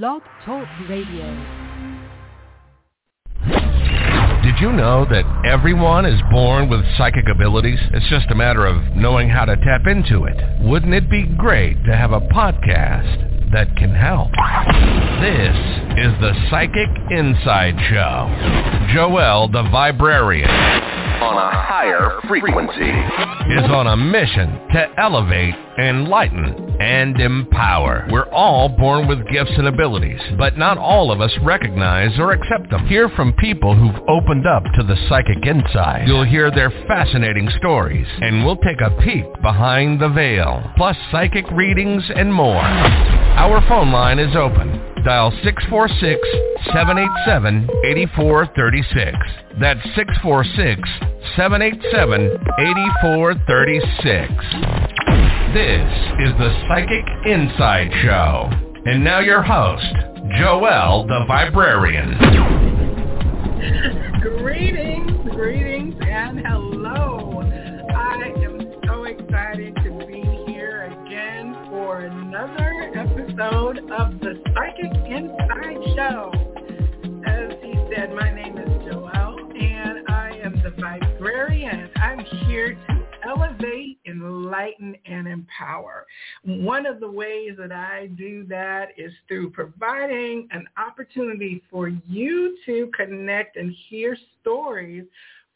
Blog Talk Radio. Did you know that everyone is born with psychic abilities? It's just a matter of knowing how to tap into it. Wouldn't it be great to have a podcast that can help? This is the Psychic Inside Show. Joelle the Viberarian on a higher frequency is on a mission to elevate, enlighten, and empower. We're all born with gifts and abilities, but not all of us recognize or accept them. Hear from people who've opened up to the psychic inside. You'll hear their fascinating stories, and we'll take a peek behind the veil, plus psychic readings and more. Our phone line is open dial 646-787-8436. That's 646-787-8436. This is the Psychic Inside Show. And now your host, Joelle the Viberarian. greetings, greetings, and hello. I am so excited to be here again for another episode of the Psychic Inside Show. As he said, my name is Joelle, and I am the Viberarian. I'm here to elevate, enlighten, and empower. One of the ways that I do that is through providing an opportunity for you to connect and hear stories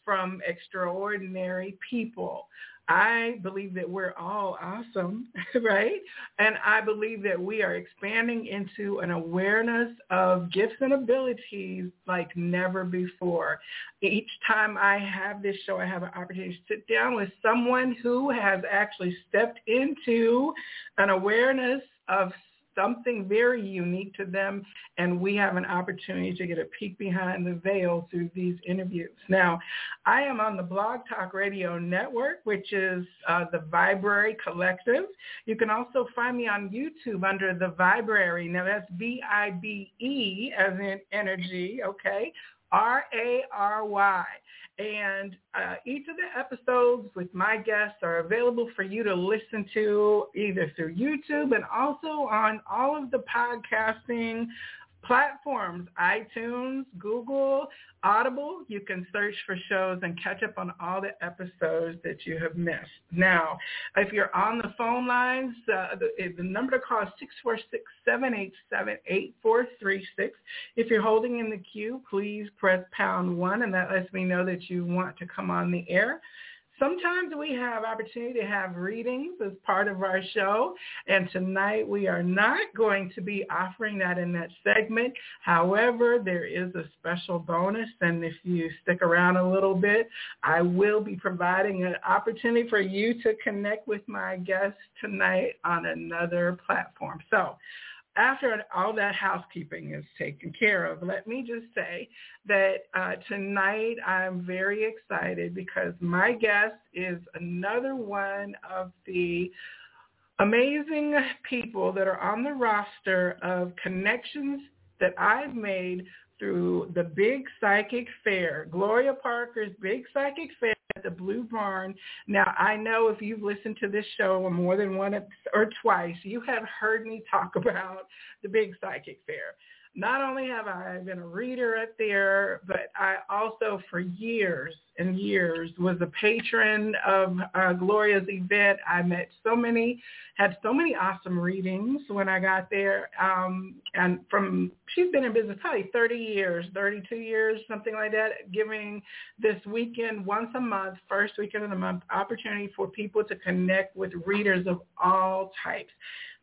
from extraordinary people. I believe that we're all awesome, right? And I believe that we are expanding into an awareness of gifts and abilities like never before. Each time I have this show, I have an opportunity to sit down with someone who has actually stepped into an awareness of something very unique to them, and we have an opportunity to get a peek behind the veil through these interviews. Now, I am on the Blog Talk Radio Network, which is uh, the Viberary Collective. You can also find me on YouTube under the Viberary. Now, that's V-I-B-E as in energy, okay? R-A-R-Y. And uh, each of the episodes with my guests are available for you to listen to either through YouTube and also on all of the podcasting platforms, iTunes, Google, Audible. You can search for shows and catch up on all the episodes that you have missed. Now, if you're on the phone lines, uh, the, the, number to call is 646-787-8436. If you're holding in the queue, please press pound one, and that lets me know that you want to come on the air. Sometimes we have opportunity to have readings as part of our show, and tonight we are not going to be offering that in that segment. However, there is a special bonus, and if you stick around a little bit, I will be providing an opportunity for you to connect with my guests tonight on another platform. So after all that housekeeping is taken care of, let me just say that uh, tonight I'm very excited because my guest is another one of the amazing people that are on the roster of connections that I've made through the Big Psychic Fair, Gloria Parker's Big Psychic Fair the Blue Barn. Now, I know if you've listened to this show more than once or twice, you have heard me talk about the Big Psychic Fair not only have I been a reader at there, but I also for years and years was a patron of uh, Gloria's event. I met so many, had so many awesome readings when I got there. Um, and from, she's been in business probably 30 years, 32 years, something like that, giving this weekend once a month, first weekend of the month, opportunity for people to connect with readers of all types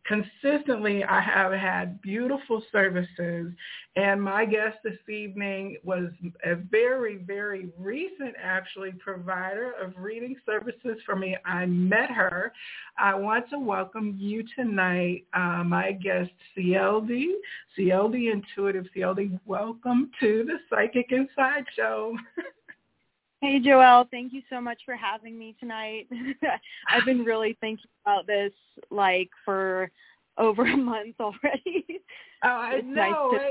consistently I have had beautiful services and my guest this evening was a very, very recent actually provider of reading services for me. I met her. I want to welcome you tonight, uh, my guest Cieldi, Cieldi Intuitive Cieldi. Welcome to the Psychic Inside Show. Hey Joelle, thank you so much for having me tonight. I've been really thinking about this like for over a month already. Oh, I it's know. Nice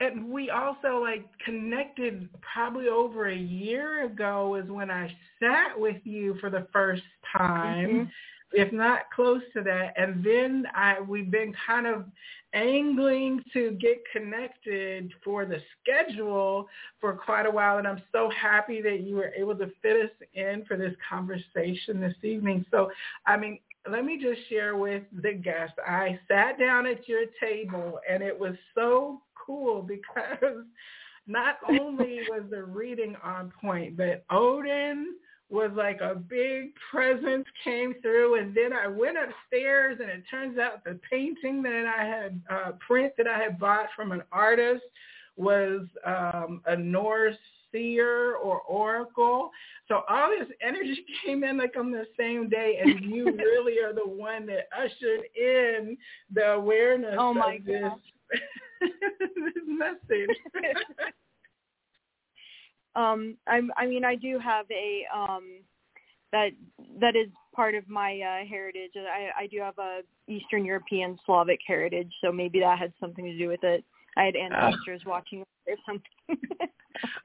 to- and we also like connected probably over a year ago is when I sat with you for the first time. Mm-hmm if not close to that. And then I we've been kind of angling to get connected for the schedule for quite a while. And I'm so happy that you were able to fit us in for this conversation this evening. So, I mean, let me just share with the guests. I sat down at your table and it was so cool because not only was the reading on point, but Odin was like a big presence came through and then I went upstairs and it turns out the painting that I had uh print that I had bought from an artist was um a Norse seer or oracle. So all this energy came in like on the same day and you really are the one that ushered in the awareness oh of my this, this message. Um i i mean i do have a um that that is part of my uh heritage. I i do have a eastern european slavic heritage so maybe that had something to do with it. I had ancestors uh. watching or something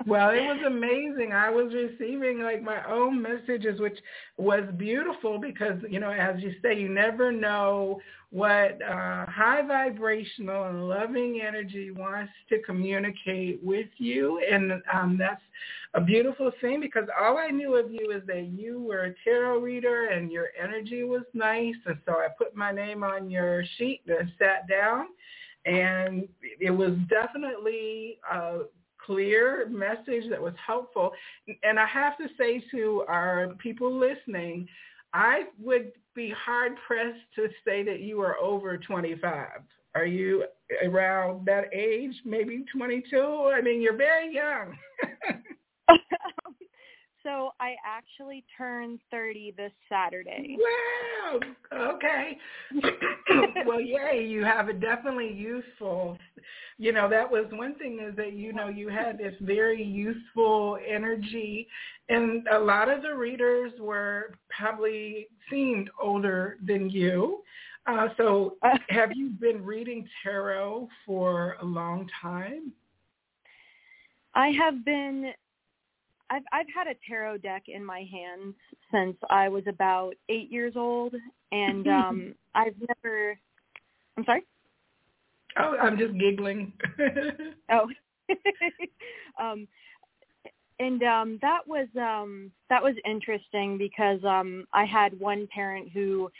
well, it was amazing. I was receiving like my own messages, which was beautiful because, you know, as you say, you never know what uh, high vibrational and loving energy wants to communicate with you. And um, that's a beautiful thing because all I knew of you is that you were a tarot reader and your energy was nice. And so I put my name on your sheet and sat down and it was definitely uh, clear message that was helpful. And I have to say to our people listening, I would be hard pressed to say that you are over 25. Are you around that age, maybe 22? I mean, you're very young. So I actually turned 30 this Saturday. Wow. Okay. well, yay, you have a definitely useful, you know, that was one thing is that, you know, you had this very useful energy and a lot of the readers were probably seemed older than you. Uh, so have you been reading tarot for a long time? I have been I've I've had a tarot deck in my hands since I was about eight years old, and um I've never. I'm sorry. Oh, I'm just giggling. oh, um, and um that was um that was interesting because um I had one parent who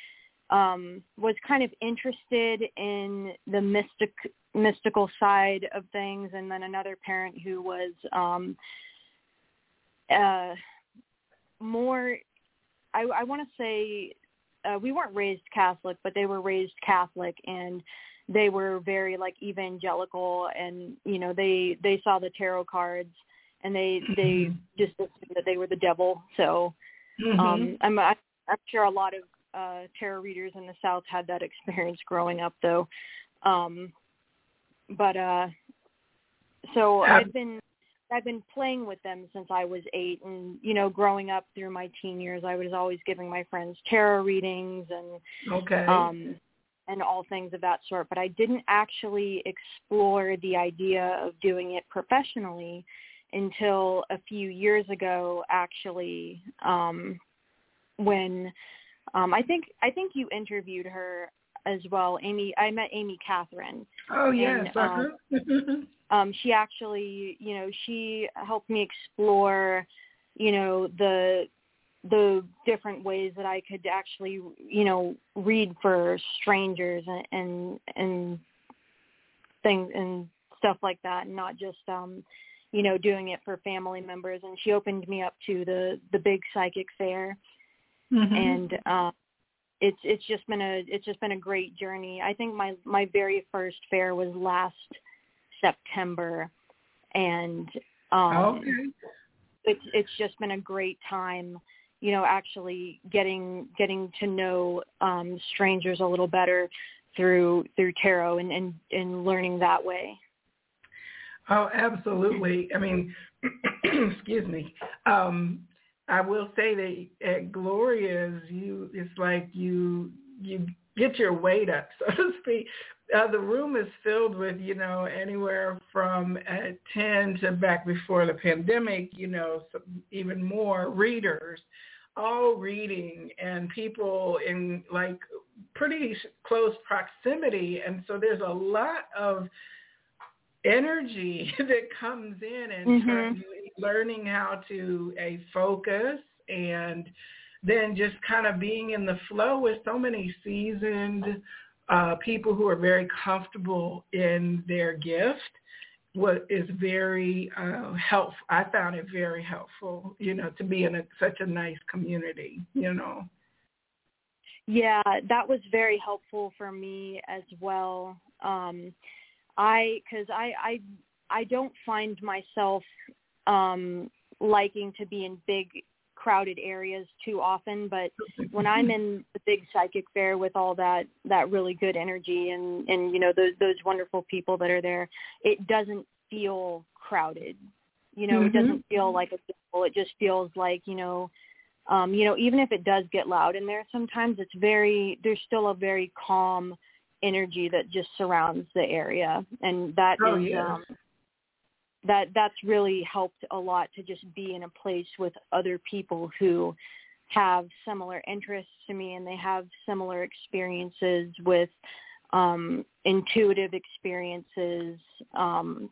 um was kind of interested in the mystic mystical side of things and then another parent who was um uh, more, I, I want to say, uh, we weren't raised Catholic, but they were raised Catholic, and they were very like evangelical, and you know they they saw the tarot cards, and they they mm-hmm. just assumed that they were the devil. So mm-hmm. um, I'm I'm sure a lot of uh, tarot readers in the South had that experience growing up, though. Um, but uh, so I've been I've been playing with them since I was eight, and you know, growing up through my teen years, I was always giving my friends tarot readings and okay. um, and all things of that sort. But I didn't actually explore the idea of doing it professionally until a few years ago, actually, um, when um, I think I think you interviewed her as well, Amy. I met Amy Catherine. Oh yes, and, um, um, she actually, you know, she helped me explore, you know, the the different ways that I could actually, you know, read for strangers and and, and things and stuff like that, and not just, um, you know, doing it for family members. And she opened me up to the the big psychic fair, mm-hmm. and um, it's it's just been a it's just been a great journey. I think my my very first fair was last September, and um, okay. it's it's just been a great time. You know, actually getting getting to know um, strangers a little better through through tarot and, and and learning that way. Oh, absolutely. I mean, excuse me. Um, I will say that at Gloria's, you it's like you you get your weight up, so to speak, uh, the room is filled with, you know, anywhere from uh, 10 to back before the pandemic, you know, some, even more readers. all reading and people in like pretty close proximity. And so there's a lot of energy that comes in and mm-hmm. learning how to a focus and then just kind of being in the flow with so many seasoned uh, people who are very comfortable in their gift what is very uh, helpful. I found it very helpful, you know, to be in a, such a nice community, you know. Yeah, that was very helpful for me as well. Um, I, because I, I, I don't find myself um, liking to be in big crowded areas too often but when i'm in the big psychic fair with all that that really good energy and and you know those those wonderful people that are there it doesn't feel crowded you know mm-hmm. it doesn't feel like a people it just feels like you know um you know even if it does get loud in there sometimes it's very there's still a very calm energy that just surrounds the area and that oh, is yeah. um that that's really helped a lot to just be in a place with other people who have similar interests to me and they have similar experiences with um intuitive experiences um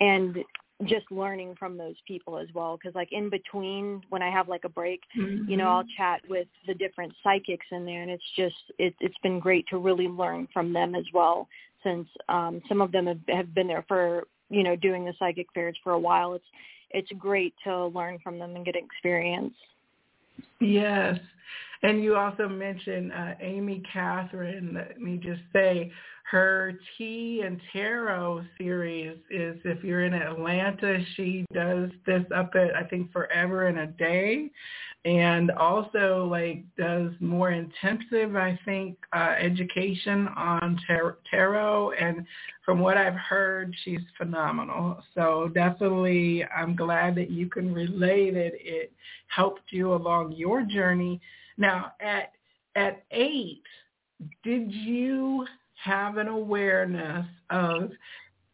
and just learning from those people as well because like in between when i have like a break mm-hmm. you know i'll mm-hmm. chat with the different psychics in there and it's just it, it's been great to really learn from them as well since um some of them have, have been there for you know doing the psychic fairs for a while it's it's great to learn from them and get experience. Yes. And you also mentioned uh, amy catherine let me just say her tea and tarot series is if you're in Atlanta, she does this up at I think forever in a day and also like does more intensive I think uh, education on tar- tarot and from what I've heard she's phenomenal. So definitely I'm glad that you can relay that it helped you along your journey. Now at at 8 did you have an awareness of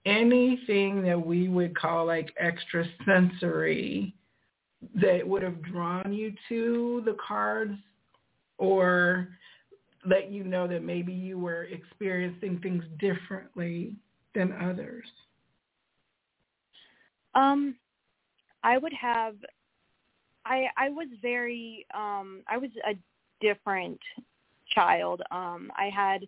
anything that we would call like extrasensory that would have drawn you to the cards or let you know that maybe you were experiencing things differently than others? Um, I would have. I I was very. Um, I was a different child. Um, I had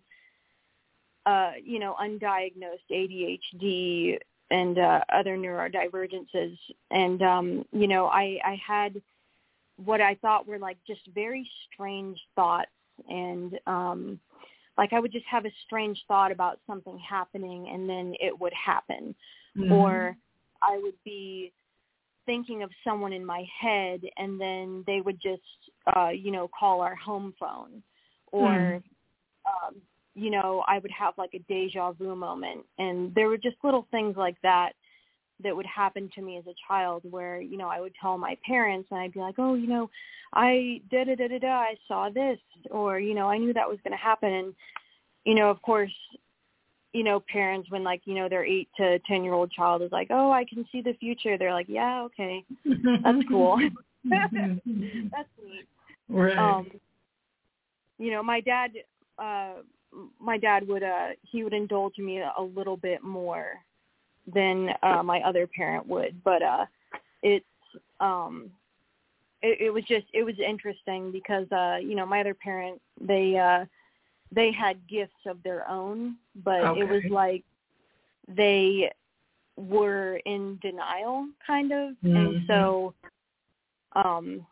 uh, you know, undiagnosed ADHD and uh, other neurodivergences. And, um, you know, I, I had what I thought were like just very strange thoughts. And um, like I would just have a strange thought about something happening and then it would happen. Mm-hmm. Or I would be thinking of someone in my head and then they would just, uh, you know, call our home phone. Or, mm. um, you know, I would have like a deja vu moment. And there were just little things like that that would happen to me as a child where, you know, I would tell my parents and I'd be like, oh, you know, I da da da da da, I saw this or, you know, I knew that was going to happen. And, you know, of course, you know, parents when like, you know, their eight to 10 year old child is like, oh, I can see the future. They're like, yeah, okay, that's cool. that's neat. Right. Um, you know, my dad, uh, my dad would uh he would indulge me a little bit more than uh my other parent would but uh it's um it, it was just it was interesting because uh you know my other parent they uh they had gifts of their own but okay. it was like they were in denial kind of mm-hmm. and so um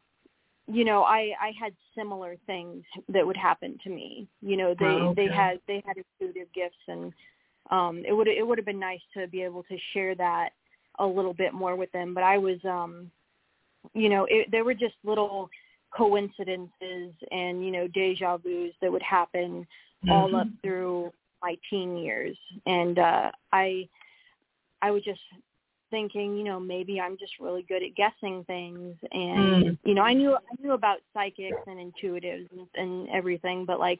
you know, I I had similar things that would happen to me. You know, they oh, okay. they had they had intuitive gifts, and um, it would it would have been nice to be able to share that a little bit more with them. But I was, um, you know, it, there were just little coincidences and you know deja vu's that would happen mm-hmm. all up through my teen years, and uh, I I would just thinking, you know, maybe I'm just really good at guessing things and mm. you know, I knew I knew about psychics and intuitives and, and everything, but like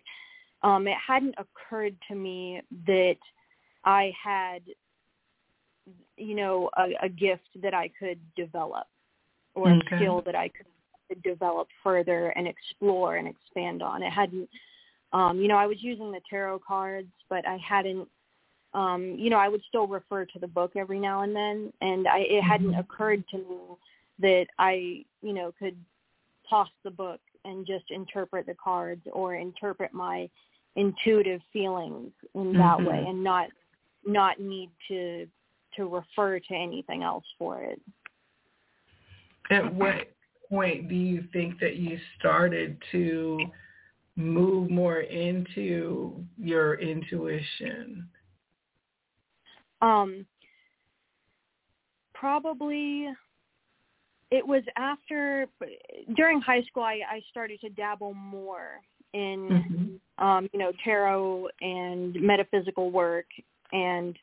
um it hadn't occurred to me that I had you know, a, a gift that I could develop or okay. a skill that I could develop further and explore and expand on. It hadn't, um, you know, I was using the tarot cards, but I hadn't, um, you know, I would still refer to the book every now and then, and I, it hadn't Mhm. occurred to me that I, you know, could toss the book and just interpret the cards or interpret my intuitive feelings in that Mhm. way and not not need to to refer to anything else for it. At what point do you think that you started to move more into your intuition? Um probably it was after during high school I, I started to dabble more in Mhm. um, you know, tarot and metaphysical work and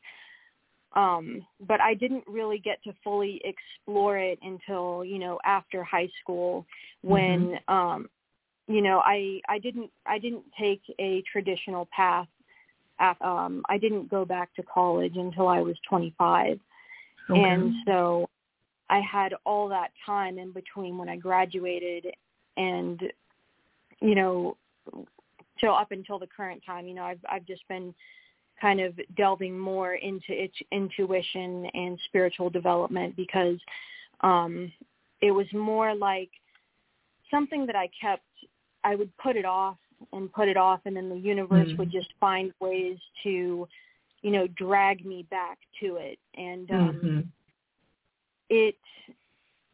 um but I didn't really get to fully explore it until, you know, after high school when um you know, I I didn't I didn't take a traditional path um I didn't go back to college until I was 25 Okay. and so I had all that time in between when I graduated and you know till up until the current time you know I've I've just been kind of delving more into its intuition and spiritual development because um it was more like something that I kept I would put it off and put it off and then the universe Mm. would just find ways to you know drag me back to it and um Mhm. it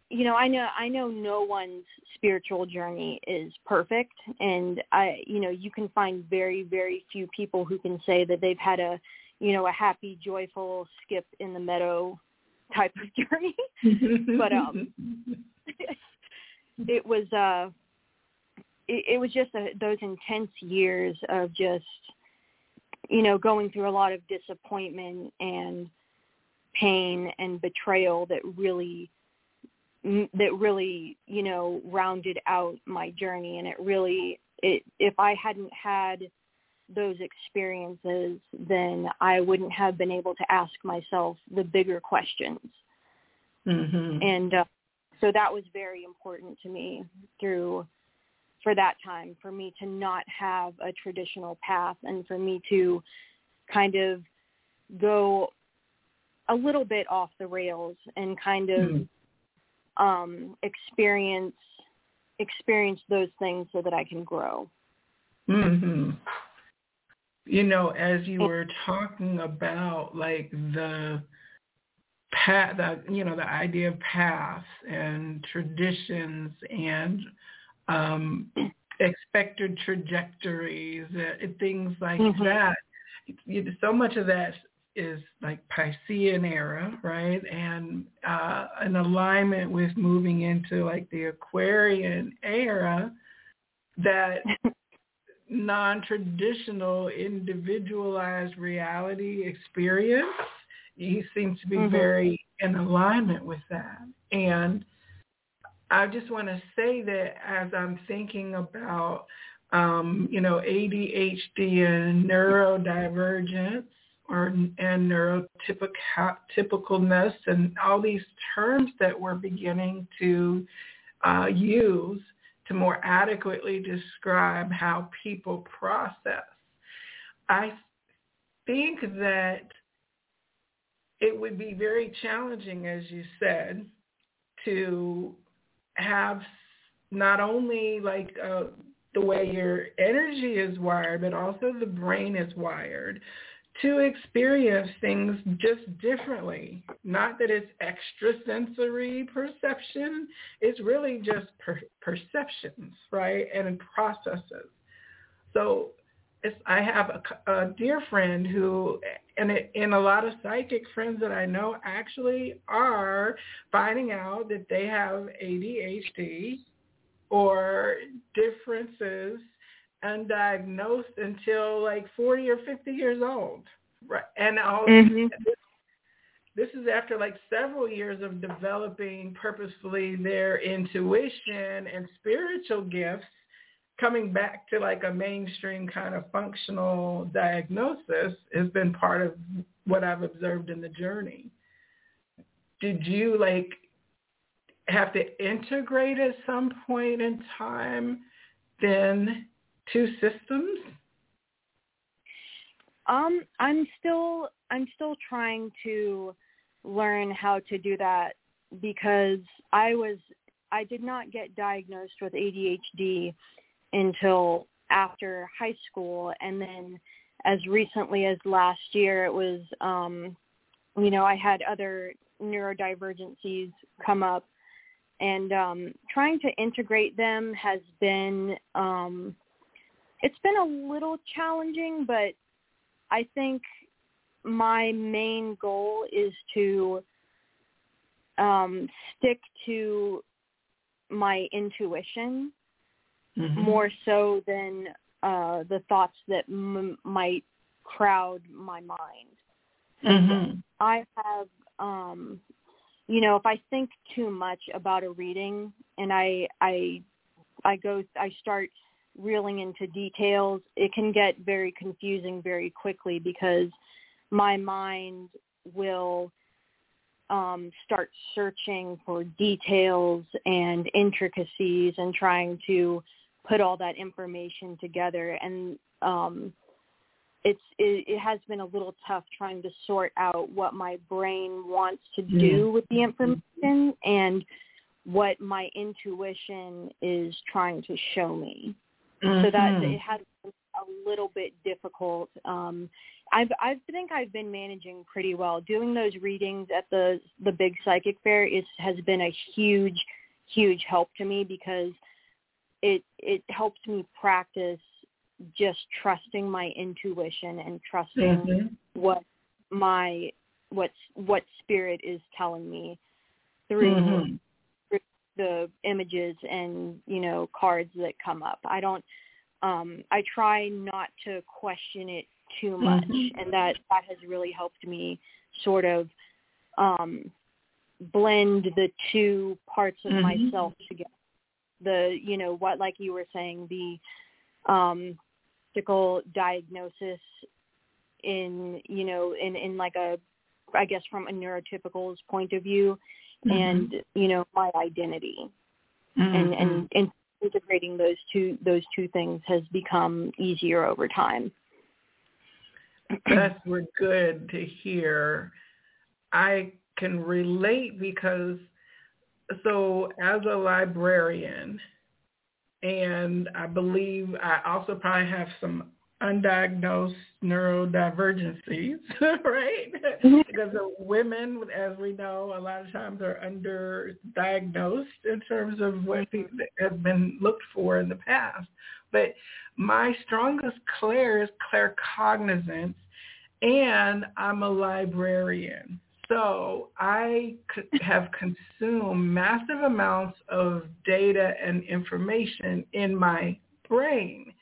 you know i know i know no one's spiritual journey is perfect and i you know you can find very very few people who can say that they've had a you know a happy joyful skip in the meadow type of journey But, um, it was uh it, it was just a, those intense years of just you know going through a lot of disappointment and pain and betrayal that really that really you know rounded out my journey and it really it if i hadn't had those experiences then i wouldn't have been able to ask myself the bigger questions Mhm. and uh, so that was very important to me through for that time for me to not have a traditional path and for me to kind of go a little bit off the rails and kind of Mhm. um experience experience those things so that I can grow. hmm You know, as you were talking about like the path, the, you know, the idea of paths and traditions and um, expected trajectories, uh, things like Mhm. that. You, so much of that is like Piscean era, right? And uh, an alignment with moving into like the Aquarian era that non-traditional individualized reality experience he seems to be Mhm. very in alignment with that and i just want to say that as i'm thinking about um, you know adhd and neurodivergence or and neurotypicalness and all these terms that we're beginning to uh, use to more adequately describe how people process. I think that it would be very challenging, as you said, to have not only like uh, the way your energy is wired, but also the brain is wired to experience things just differently. Not that it's extrasensory perception, it's really just per- perceptions, right, and processes. So it's, I have a, a dear friend who, and, it, and a lot of psychic friends that I know actually are finding out that they have ADHD or differences undiagnosed until like 40 or 50 years old. Right. And all Mhm. this, this is after like several years of developing purposefully their intuition and spiritual gifts coming back to like a mainstream kind of functional diagnosis has been part of what I've observed in the journey. Did you like have to integrate at some point in time then two systems? Um, I'm still I'm still trying to learn how to do that because I was I did not get diagnosed with ADHD until after high school. And then as recently as last year it was um you know I had other neurodivergencies come up. And um trying to integrate them has been um it's been a little challenging but I think my main goal is to um, stick to my intuition mm-hmm. more so than uh, the thoughts that m- might crowd my mind. Mm-hmm. I have, um, you know, if I think too much about a reading and I, I, I go, I start reeling into details, it can get very confusing very quickly because my mind will um, start searching for details and intricacies and trying to put all that information together. And um, it's it, it has been a little tough trying to sort out what my brain wants to do with the information and what my intuition is trying to show me. Mm-hmm. So that mm-hmm. it has been a little bit difficult. Um, I've I think I've been managing pretty well. Doing those readings at the the big psychic fair is has been a huge huge help to me because it it helps me practice just trusting my intuition and trusting mm-hmm. what my what what spirit is telling me through mm-hmm the images and you know cards that come up. I don't. Um, I try not to question it too much, mm-hmm. and that that has really helped me sort of um, blend the two parts of mm-hmm. myself together. The you know what, like you were saying, the um, physical diagnosis in you know in in like a I guess from a neurotypical's point of view, mm-hmm. and you know my identity mm-hmm. and, and and integrating those two those two things has become easier over time that's good to hear i can relate because so as a librarian and i believe i also probably have some undiagnosed neurodivergencies, right? Mm-hmm. because women, as we know, a lot of times are underdiagnosed in terms of what mm-hmm. been looked for in the past. But my strongest clair is claircognizance, and I'm a librarian. So I have consumed massive amounts of data and information in my brain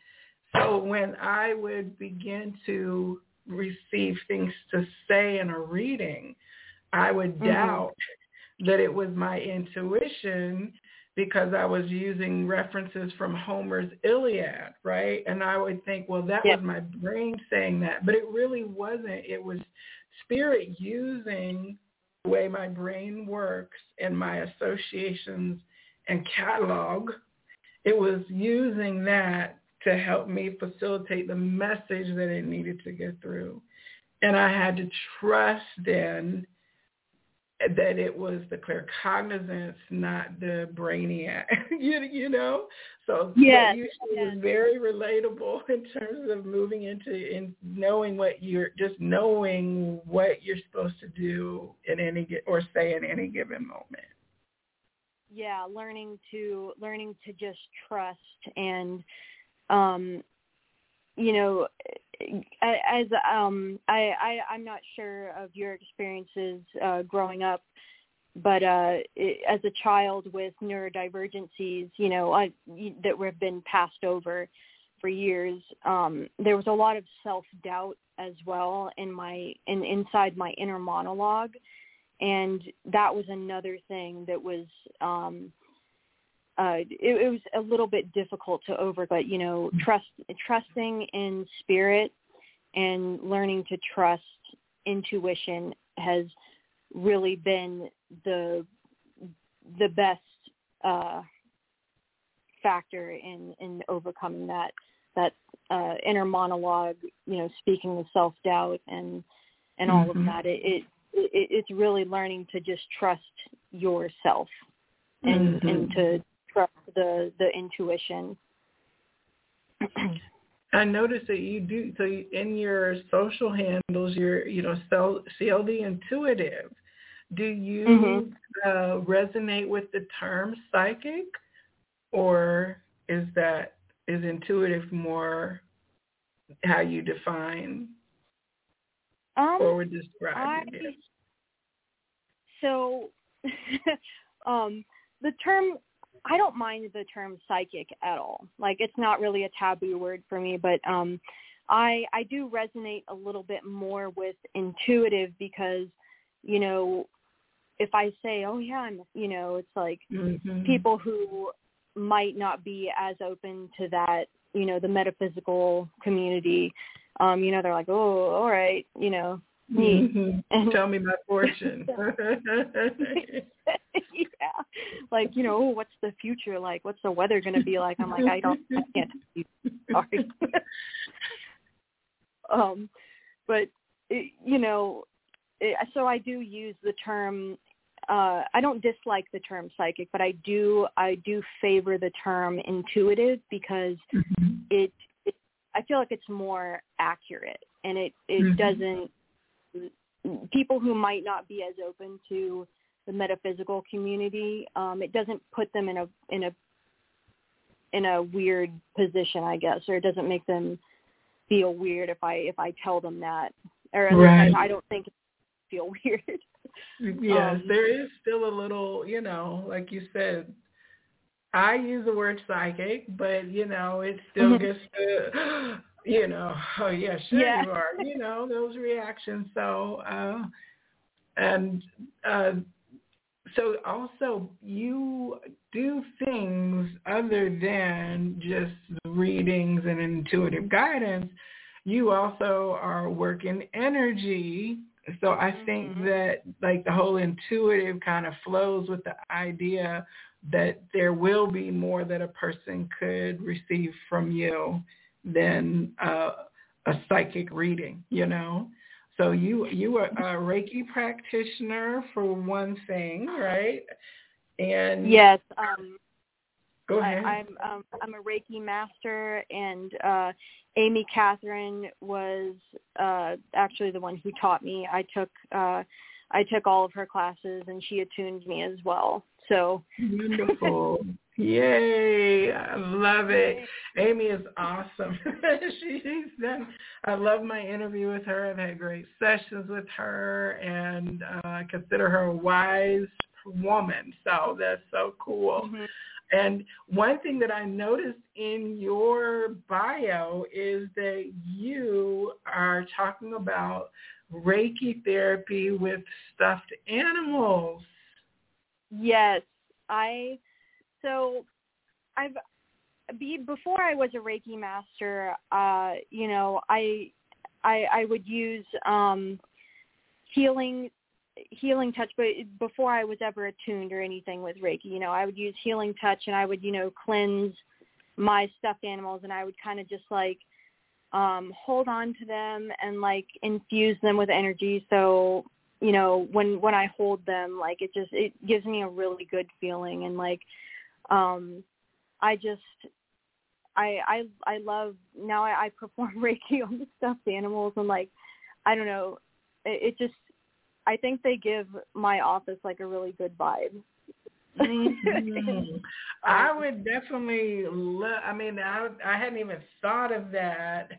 so when I would begin to receive things to say in a reading, I would mm-hmm. doubt that it was my intuition because I was using references from Homer's Iliad, right? And I would think, well, that was my brain saying that. But it really wasn't. It was spirit using the way my brain works and my associations and catalog. It was using that to help me facilitate the message that it needed to get through. And I had to trust then that it was the claircognizance, not the brainiac. you, you know, so yes, you yes. is very relatable in terms of moving into in knowing what you're just knowing what you're supposed to do in any or say in any given moment. Yeah, learning to learning to just trust and um, you know, as um, I, I I'm not sure of your experiences uh, growing up, but uh, it, as a child with neurodivergencies, you know, I, that have been passed over for years, um, there was a lot of self doubt as well in my in inside my inner monologue, and that was another thing that was um, uh, it, it was a little bit difficult to over, but you know, mm-hmm. trust, trusting in spirit and learning to trust intuition has really been the the best uh, factor in in overcoming that that uh, inner monologue, you know, speaking the self doubt and and all Mhm. of that. It, it it it's really learning to just trust yourself and Mhm. and to trust the the intuition. I noticed that you do so in your social handles. You're you know cel- Cieldi intuitive. Do you Mhm. uh, resonate with the term psychic, or is that is intuitive more how you define Um, or would describe I it? so um the term I don't mind the term psychic at all. Like it's not really a taboo word for me, but um I I do resonate a little bit more with intuitive because you know if I say, "Oh yeah, I'm," you know, it's like Mhm. people who might not be as open to that, you know, the metaphysical community, um, you know, they're like, oh, all right, you know, neat. Mhm. Tell me my fortune. like you know, oh, what's the future like? What's the weather going to be like? I'm like, I don't, I can't. Sorry. um, but it, you know, it, so I do use the term. Uh, I don't dislike the term psychic, but I do I do favor the term intuitive because Mhm. it, it I feel like it's more accurate and it it Mhm. doesn't people who might not be as open to the metaphysical community um it doesn't put them in a in a in a weird position I guess or it doesn't make them feel weird if I if I tell them that or Right. I, I don't think feel weird Yes, Um, there is still a little, you know, like you said, I use the word psychic, but you know, it still Mhm. gets to, you know, oh yeah, sure Yeah. you are, you know, those reactions. So, uh, and uh, so also you do things other than just readings and intuitive guidance. You also are working energy. So I think Mhm. that like the whole intuitive kind of flows with the idea that there will be more that a person could receive from you than uh, a psychic reading, you know? So you you are a Reiki practitioner for one thing, right? And yes um go ahead. I, I'm um, I'm a Reiki master, and uh, Amy Catherine was uh, actually the one who taught me. I took uh, I took all of her classes, and she attuned me as well. So Wonderful. Yay. I love it. Amy is awesome. She's done I love my interview with her. I've had great sessions with her and uh, I consider her a wise woman. So that's so cool. mhm. And one thing that I noticed in your bio is that you are talking about Reiki therapy with stuffed animals. yes, I so I've be before I was a Reiki master. Uh, you know, I I I would use um healing healing touch but before I was ever attuned or anything with Reiki, you know, I would use healing touch and I would, you know, cleanse my stuffed animals and I would kind of just like um hold on to them and like infuse them with energy so you know when when I hold them like it just it gives me a really good feeling and like um I just I I I love now I, I perform Reiki on the stuffed animals and like I don't know it, it just I think they give my office like a really good vibe. Mhm. I would definitely love. I mean, I I hadn't even thought of that.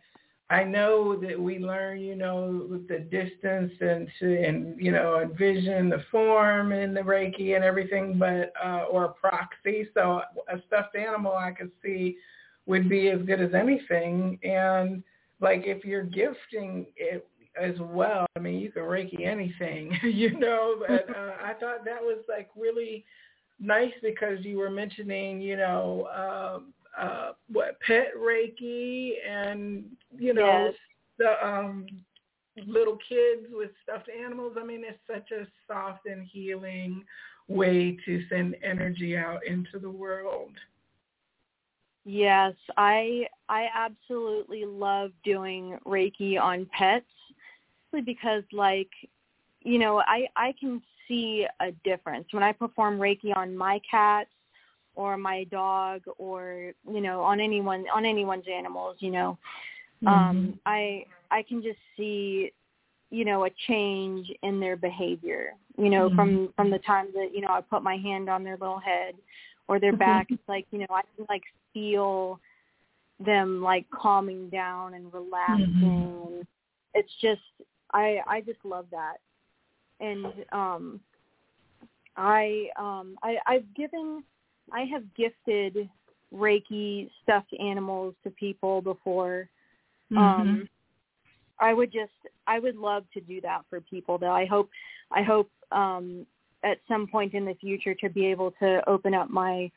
I know that we learn, you know, with the distance and to and you know envision the form and the Reiki and everything, but uh, or a proxy. So a stuffed animal I could see would be as good as anything. And like if you're gifting it as well, I mean, you can Reiki anything, you know. But uh, I thought that was like really nice because you were mentioning, you know, um, uh, what pet Reiki and you know Yes. the um, little kids with stuffed animals. I mean, it's such a soft and healing way to send energy out into the world. Yes, I I absolutely love doing Reiki on pets because like you know, I I can see a difference when I perform Reiki on my cats or my dog or you know on anyone on anyone's animals, you know. Mm-hmm. Um I I can just see you know a change in their behavior you know mm-hmm. from from the time that you know i put my hand on their little head or their back it's like you know i can like feel them like calming down and relaxing mm-hmm. it's just i i just love that and um i um i i've given i have gifted reiki stuffed animals to people before mm-hmm. um i would just i would love to do that for people though i hope i hope um at some point in the future to be able to open up my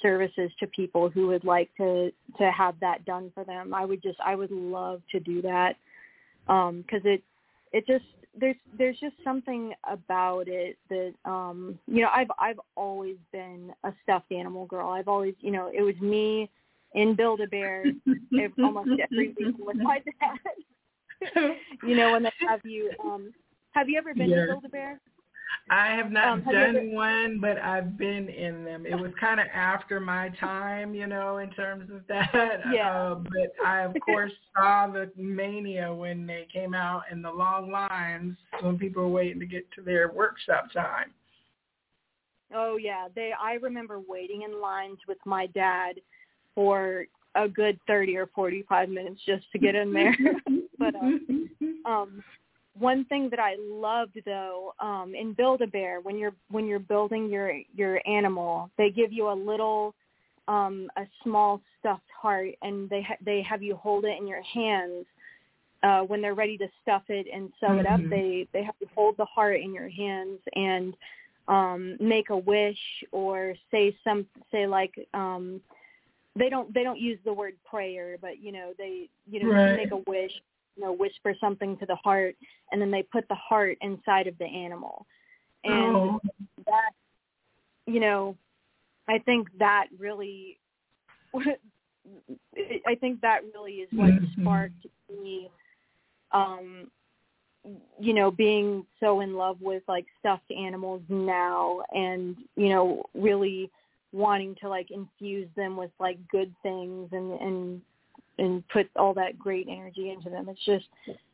services to people who would like to to have that done for them. I would just I would love to do that um cuz it it just there's there's just something about it that um you know I've I've always been a stuffed animal girl. I've always, you know, it was me in Build a Bear almost every week with my dad. you know, when they have you um have you ever been yes. to Build a Bear? I have not um, have done ever... one, but I've been in them. It was kind of after my time, you know, in terms of that. Yeah. Uh, but I, of course, saw the mania when they came out and the long lines when people were waiting to get to their workshop time. Oh yeah, they. I remember waiting in lines with my dad for a good thirty or forty-five minutes just to get in there. but uh, um, one thing that I loved though um, in Build a Bear when you're when you're building your your animal, they give you a little um, a small stuffed heart, and they ha- they have you hold it in your hands uh, when they're ready to stuff it and sew mm-hmm. it up. Mm-hmm. They they have you hold the heart in your hands and um, make a wish or say some say like um, they don't they don't use the word prayer, but you know they you know right. make a wish you know whisper something to the heart and then they put the heart inside of the animal and oh. that you know i think that really i think that really is what mm-hmm. sparked me um you know being so in love with like stuffed animals now and you know really wanting to like infuse them with like good things and and and put all that great energy into them. It's just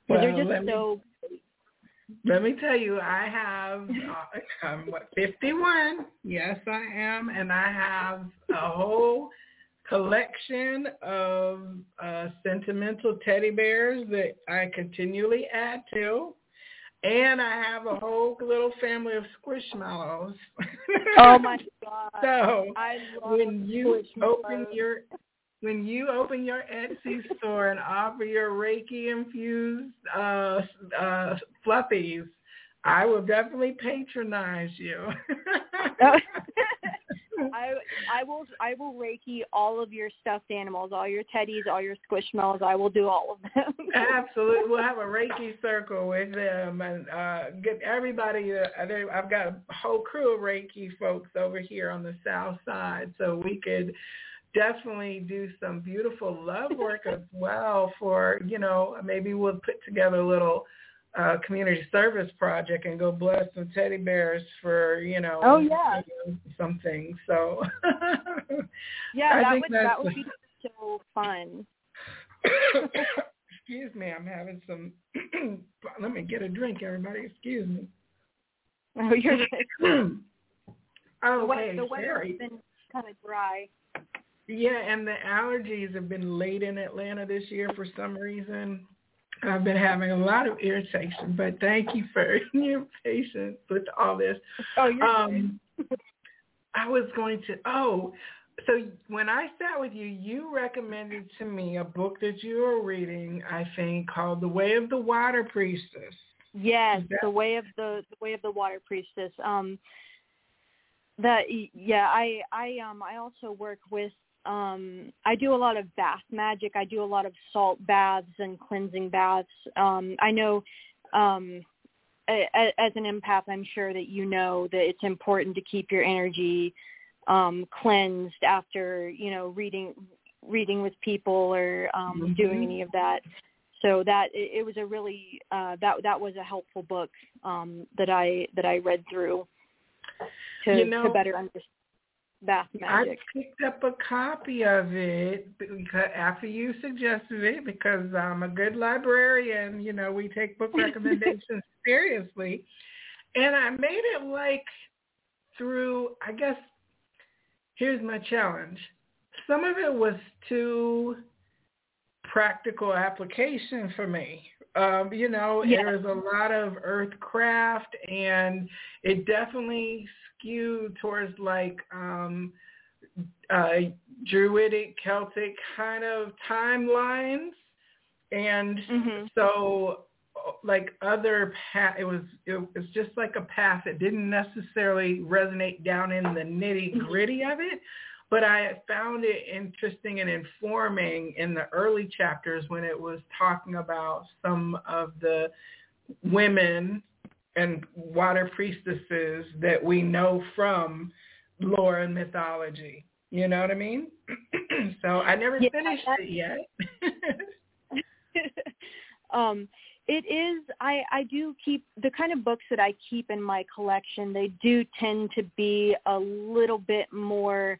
well, they're just so. Me, let me tell you, I have uh, I'm what 51. Yes, I am, and I have a whole collection of uh, sentimental teddy bears that I continually add to. And I have a whole little family of squishmallows. oh my god! so I when you open your when you open your Etsy store and offer your Reiki infused uh, uh, fluffies, I will definitely patronize you. I I will I will reiki all of your stuffed animals, all your teddies, all your squishmallows. I will do all of them. Absolutely, we'll have a reiki circle with them and uh, get everybody. Uh, I've got a whole crew of reiki folks over here on the south side, so we could definitely do some beautiful love work as well for, you know, maybe we'll put together a little uh, community service project and go bless some teddy bears for, you know, oh, yeah. You know, something. So Yeah, that would that would be so fun. Excuse me, I'm having some let me get a drink, everybody. Excuse me. Oh, you're okay, the weather has been kind of dry. Yeah, and the allergies have been late in Atlanta this year for some reason. I've been having a lot of irritation, but thank you for your patience with all this. Oh, you're um, I was going to, oh, so when I sat with you, you recommended to me a book that you were reading, I think, called The Way of the Water Priestess. Yes, that- The Way of the The Way of the Water Priestess. Um that yeah, I I um I also work with um I do a lot of bath magic. I do a lot of salt baths and cleansing baths. Um I know um, as an empath, I'm sure that you know that it's important to keep your energy um, cleansed after you know reading reading with people or um, mm-hmm. doing any of that. So that it, it was a really uh, that that was a helpful book um, that I that I read through to, you know, to better understand bath magic. I picked up a copy of it because after you suggested it because I'm a good librarian. You know, we take book recommendations seriously, and I made it like through. I guess here's my challenge. Some of it was too practical application for me. Um, you know, yeah. there's a lot of earthcraft and it definitely skewed towards like um uh druidic Celtic kind of timelines. And mm-hmm. so like other path it was it was just like a path that didn't necessarily resonate down in the nitty gritty of it but I found it interesting and informing in the early chapters when it was talking about some of the women and water priestesses that we know from lore and mythology. You know what I mean? so I never yeah, finished it yet. um it is i i do keep the kind of books that i keep in my collection they do tend to be a little bit more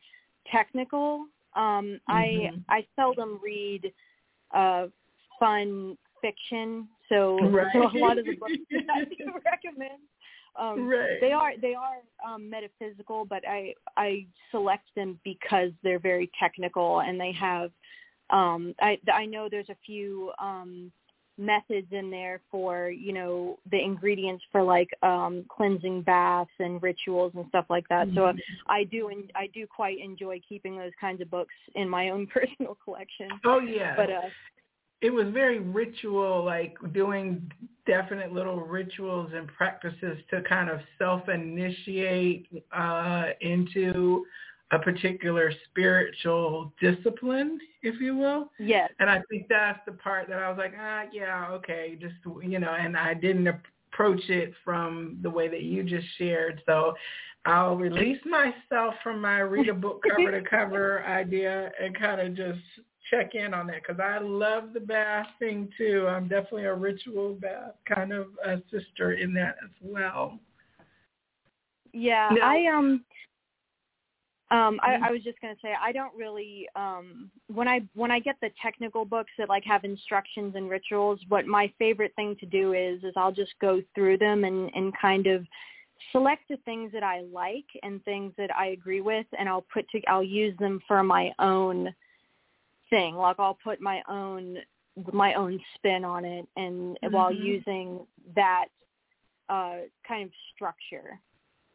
technical. Um, mm-hmm. I I seldom read uh, fun fiction, so right. so a lot of the books that I do recommend. Um, right. They are they are um, metaphysical, but I I select them because they're very technical and they have. Um, I I know there's a few um, methods in there for you know the ingredients for like um cleansing baths and rituals and stuff like that mm-hmm. so i do and i do quite enjoy keeping those kinds of books in my own personal collection oh yeah but uh it was very ritual like doing definite little rituals and practices to kind of self initiate uh into a particular spiritual discipline, if you will. Yes. And I think that's the part that I was like, ah, yeah, okay, just you know, and I didn't approach it from the way that you just shared. So I'll release myself from my read a book cover to cover idea and kind of just check in on that because I love the bath thing too. I'm definitely a ritual bath kind of a sister in that as well. Yeah, now, I um um, I, mm-hmm. I was just gonna say I don't really um, when I when I get the technical books that like have instructions and rituals. What my favorite thing to do is is I'll just go through them and and kind of select the things that I like and things that I agree with, and I'll put to I'll use them for my own thing. Like I'll put my own my own spin on it, and mm-hmm. while using that uh, kind of structure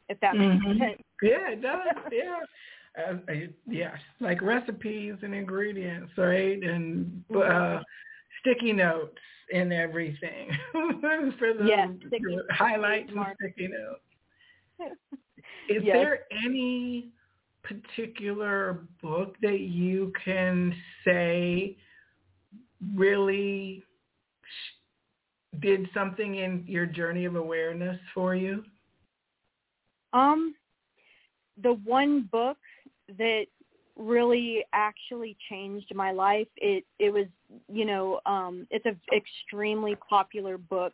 if that mm-hmm. makes sense. Yeah, it does. Yeah. Uh, yeah, like recipes and ingredients, right? And uh, sticky notes and everything for the yeah, highlights and sticky notes. Is yes. there any particular book that you can say really did something in your journey of awareness for you? Um, the one book that really actually changed my life. It it was you know um, it's an extremely popular book.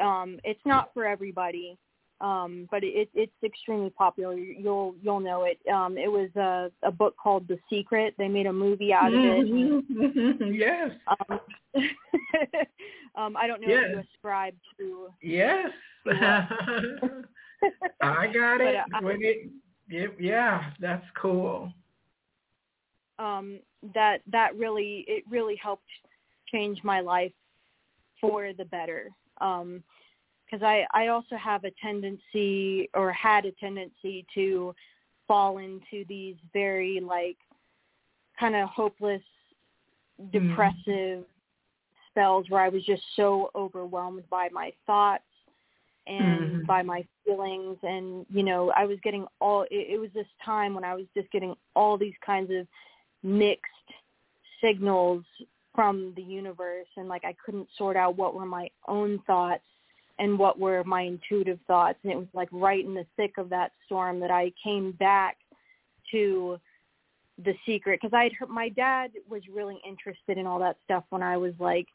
Um, it's not for everybody, um, but it, it's extremely popular. You'll you'll know it. Um, it was a, a book called The Secret. They made a movie out of it. Mm-hmm. yes. Um, um, I don't know yes. if you ascribe to. Yes. I got it. But, uh, when it, it, yeah, that's cool. Um, that that really it really helped change my life for the better. Um, because I I also have a tendency or had a tendency to fall into these very like kind of hopeless, mm-hmm. depressive mm. spells where I was just so overwhelmed by my thoughts and mm-hmm. by my feelings and you know i was getting all it, it was this time when i was just getting all these kinds of mixed signals from the universe and like i couldn't sort out what were my own thoughts and what were my intuitive thoughts. And it was like right in the thick of that storm that I came back to the secret. Because I'd heard my dad was really interested in all that stuff when I was like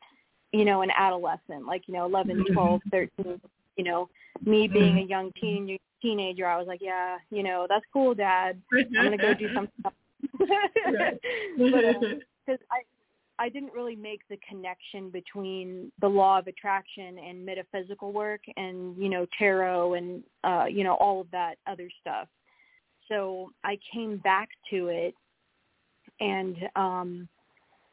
you know an adolescent like you know eleven twelve thirteen you know me being a young teen teenager I was like yeah you know that's cool dad. I'm gonna go do something because uh, I I didn't really make the connection between the law of attraction and metaphysical work and you know tarot and uh you know all of that other stuff so I came back to it and um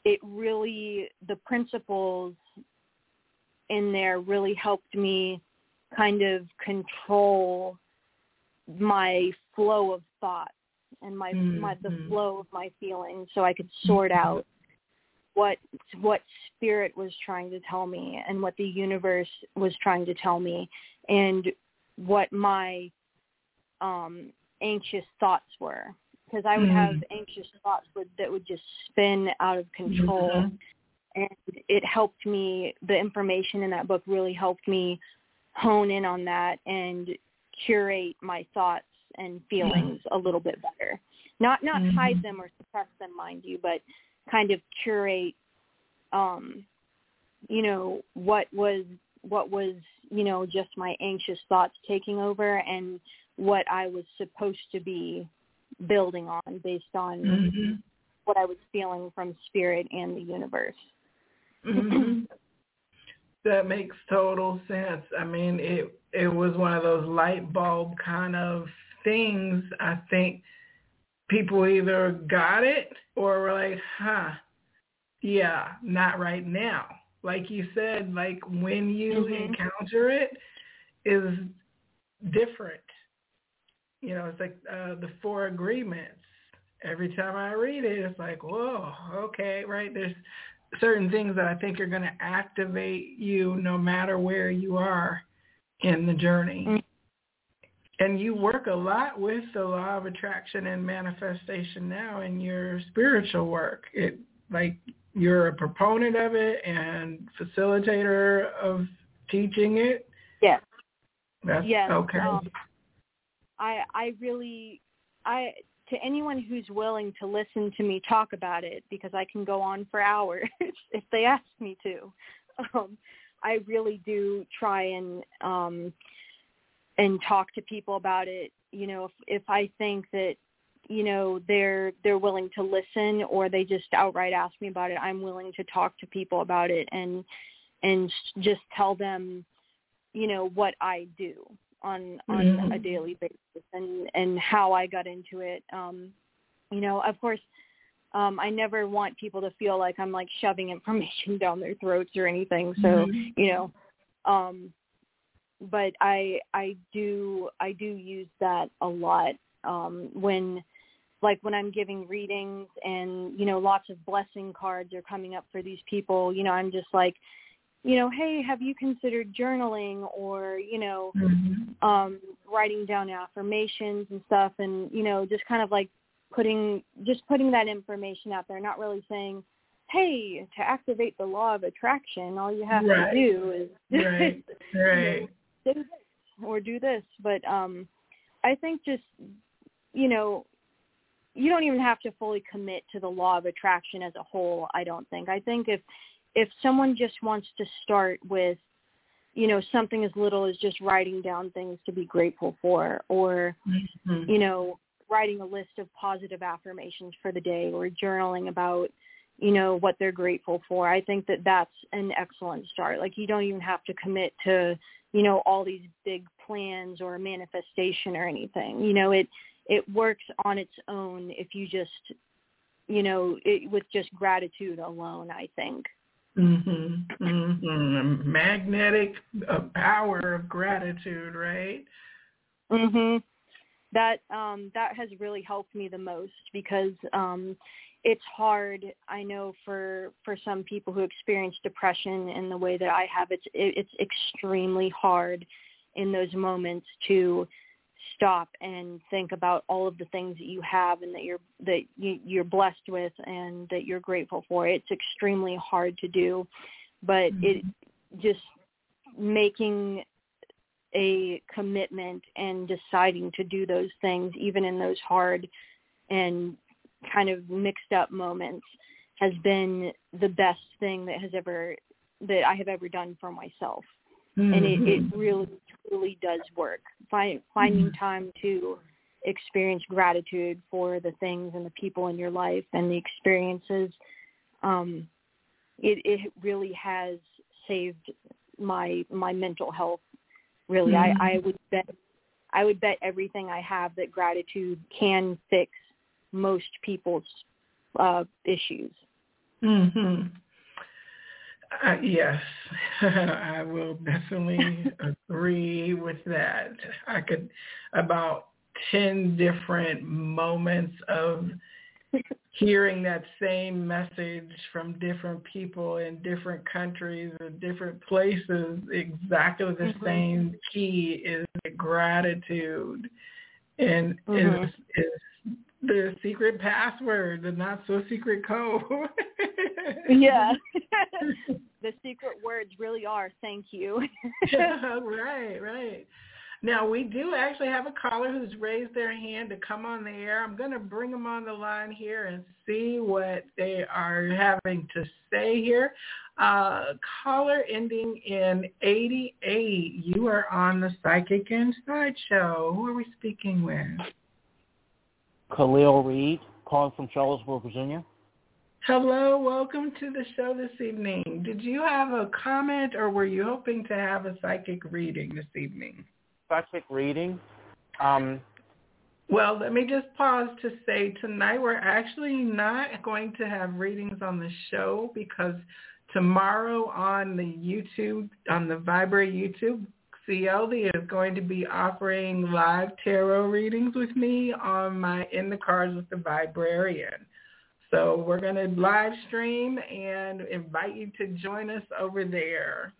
it really the principles in there really helped me kind of control my flow of thought and my mm-hmm. my the flow of my feelings so I could sort mm-hmm. out what what spirit was trying to tell me and what the universe was trying to tell me and what my um anxious thoughts were because I would mm-hmm. have anxious thoughts would, that would just spin out of control mm-hmm. and it helped me the information in that book really helped me hone in on that and curate my thoughts and feelings a little bit better. Not not mm-hmm. hide them or suppress them, mind you, but kind of curate um you know what was what was you know just my anxious thoughts taking over and what I was supposed to be building on based on mm-hmm. what I was feeling from spirit and the universe. Mm-hmm. that makes total sense. I mean, it it was one of those light bulb kind of things. I think people either got it or were like, "Huh, yeah, not right now." Like you said, like when you mm-hmm. encounter it is different. You know, it's like uh, the four agreements. Every time I read it, it's like, whoa, okay, right? There's certain things that I think are going to activate you no matter where you are in the journey. And you work a lot with the law of attraction and manifestation now in your spiritual work. It like you're a proponent of it and facilitator of teaching it. Yes. That's yes. okay. Um, I I really I to anyone who's willing to listen to me talk about it because I can go on for hours if they ask me to. Um, I really do try and um, and talk to people about it. You know, if if I think that you know they're they're willing to listen or they just outright ask me about it, I'm willing to talk to people about it and and just tell them, you know, what I do on on mm-hmm. a daily basis and and how I got into it. Um, you know, of course, um, I never want people to feel like I'm like shoving information down their throats or anything. So mm-hmm. you know, um, but I I do I do use that a lot um, when like when I'm giving readings and you know lots of blessing cards are coming up for these people. You know, I'm just like you know, hey, have you considered journaling or, you know, mm-hmm. um, writing down affirmations and stuff and, you know, just kind of like putting just putting that information out there, not really saying, Hey, to activate the law of attraction, all you have right. to do is right. right. Do this or do this. But um I think just you know, you don't even have to fully commit to the law of attraction as a whole, I don't think. I think if if someone just wants to start with you know something as little as just writing down things to be grateful for or mm-hmm. you know writing a list of positive affirmations for the day or journaling about you know what they're grateful for i think that that's an excellent start like you don't even have to commit to you know all these big plans or manifestation or anything you know it it works on its own if you just you know it, with just gratitude alone i think Mm-hmm. Mm-hmm. Magnetic uh, power of gratitude, right? Mhm. That um that has really helped me the most because um it's hard I know for for some people who experience depression in the way that I have it's it, it's extremely hard in those moments to stop and think about all of the things that you have and that you're that you, you're blessed with and that you're grateful for. It's extremely hard to do, but mm-hmm. it just making a commitment and deciding to do those things even in those hard and kind of mixed up moments has been the best thing that has ever that I have ever done for myself. Mm-hmm. And it, it mm-hmm. really does work. Find, finding mm-hmm. time to experience gratitude for the things and the people in your life and the experiences um it it really has saved my my mental health really mm-hmm. i i would bet i would bet everything i have that gratitude can fix most people's uh issues mhm uh, yes, I will definitely agree with that. I could about 10 different moments of hearing that same message from different people in different countries and different places, exactly the mm-hmm. same key is gratitude. And mm-hmm. is, is the secret password, the not so secret code. yeah. the secret words really are thank you. right, right. Now we do actually have a caller who's raised their hand to come on the air. I'm going to bring them on the line here and see what they are having to say here. Uh, caller ending in 88. You are on the Psychic Inside Show. Who are we speaking with? Khalil Reed, calling from Charlottesville, Virginia. Hello, welcome to the show this evening. Did you have a comment or were you hoping to have a psychic reading this evening? psychic reading. Um, well, let me just pause to say tonight we're actually not going to have readings on the show because tomorrow on the YouTube, on the Viberary YouTube, Cieldi is going to be offering live tarot readings with me on my In the Cards with the Viberarian. So we're going to live stream and invite you to join us over there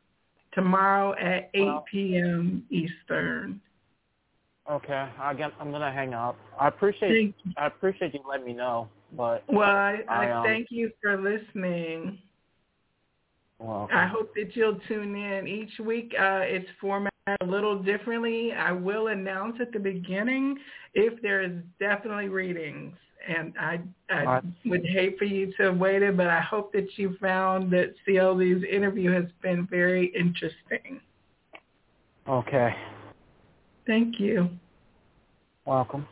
tomorrow at 8 well, p.m. Eastern. Okay, I get, I'm gonna hang up. I appreciate I appreciate you letting me know, but well, I, I, I um, thank you for listening. Well, I hope that you'll tune in each week. Uh, it's formatted a little differently. I will announce at the beginning if there is definitely readings and I, I would hate for you to have waited, but I hope that you found that Cieldi's interview has been very interesting. Okay. Thank you. Welcome.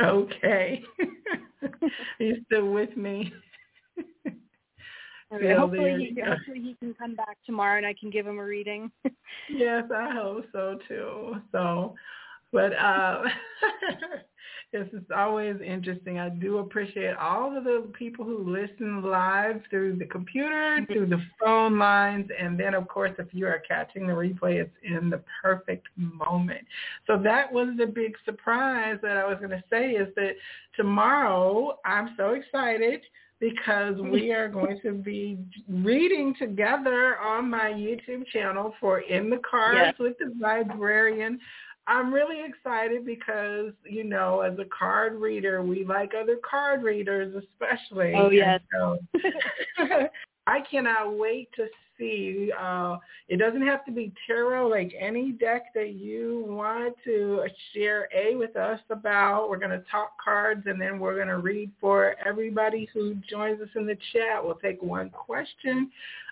Okay. He's still with me. Hopefully, he, hopefully he can come back tomorrow and I can give him a reading. yes, I hope so too. So but uh, this is always interesting. I do appreciate all of the people who listen live through the computer, through the phone lines, and then of course if you are catching the replay, it's in the perfect moment. So that was the big surprise that I was going to say is that tomorrow I'm so excited because we are going to be reading together on my YouTube channel for In the Cards yes. with the Viberarian. I'm really excited because, you know, as a card reader, we like other card readers especially. Oh, yes. So, I cannot wait to see. Uh, it doesn't have to be tarot, like any deck that you want to share A with us about. We're going to talk cards and then we're going to read for everybody who joins us in the chat. We'll take one question.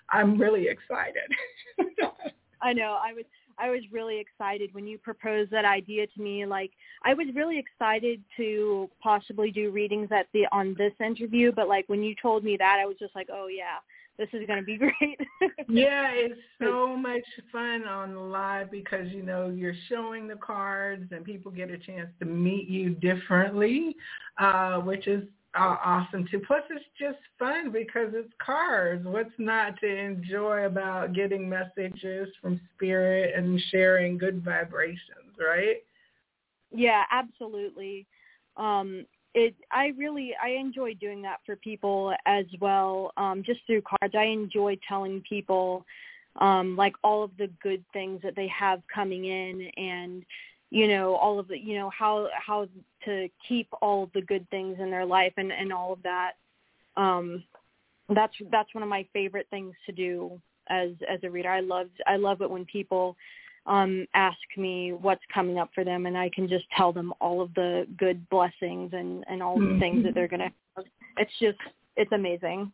I'm really excited. I know. I was I was really excited when you proposed that idea to me. Like I was really excited to possibly do readings at the on this interview, but like when you told me that, I was just like, oh yeah, this is going to be great. yeah, it's so much fun on the live because you know you're showing the cards and people get a chance to meet you differently, uh, which is uh, awesome too. Plus, it's just fun because it's cards. What's not to enjoy about getting messages from spirit and sharing good vibrations, right? Yeah, absolutely. Um, it I really I enjoy doing that for people as well. Um, just through cards, I enjoy telling people um, like all of the good things that they have coming in and you know all of the you know how how to keep all the good things in their life and and all of that um that's that's one of my favorite things to do as as a reader. I love I love it when people um ask me what's coming up for them and I can just tell them all of the good blessings and and all the things that they're going to it's just it's amazing.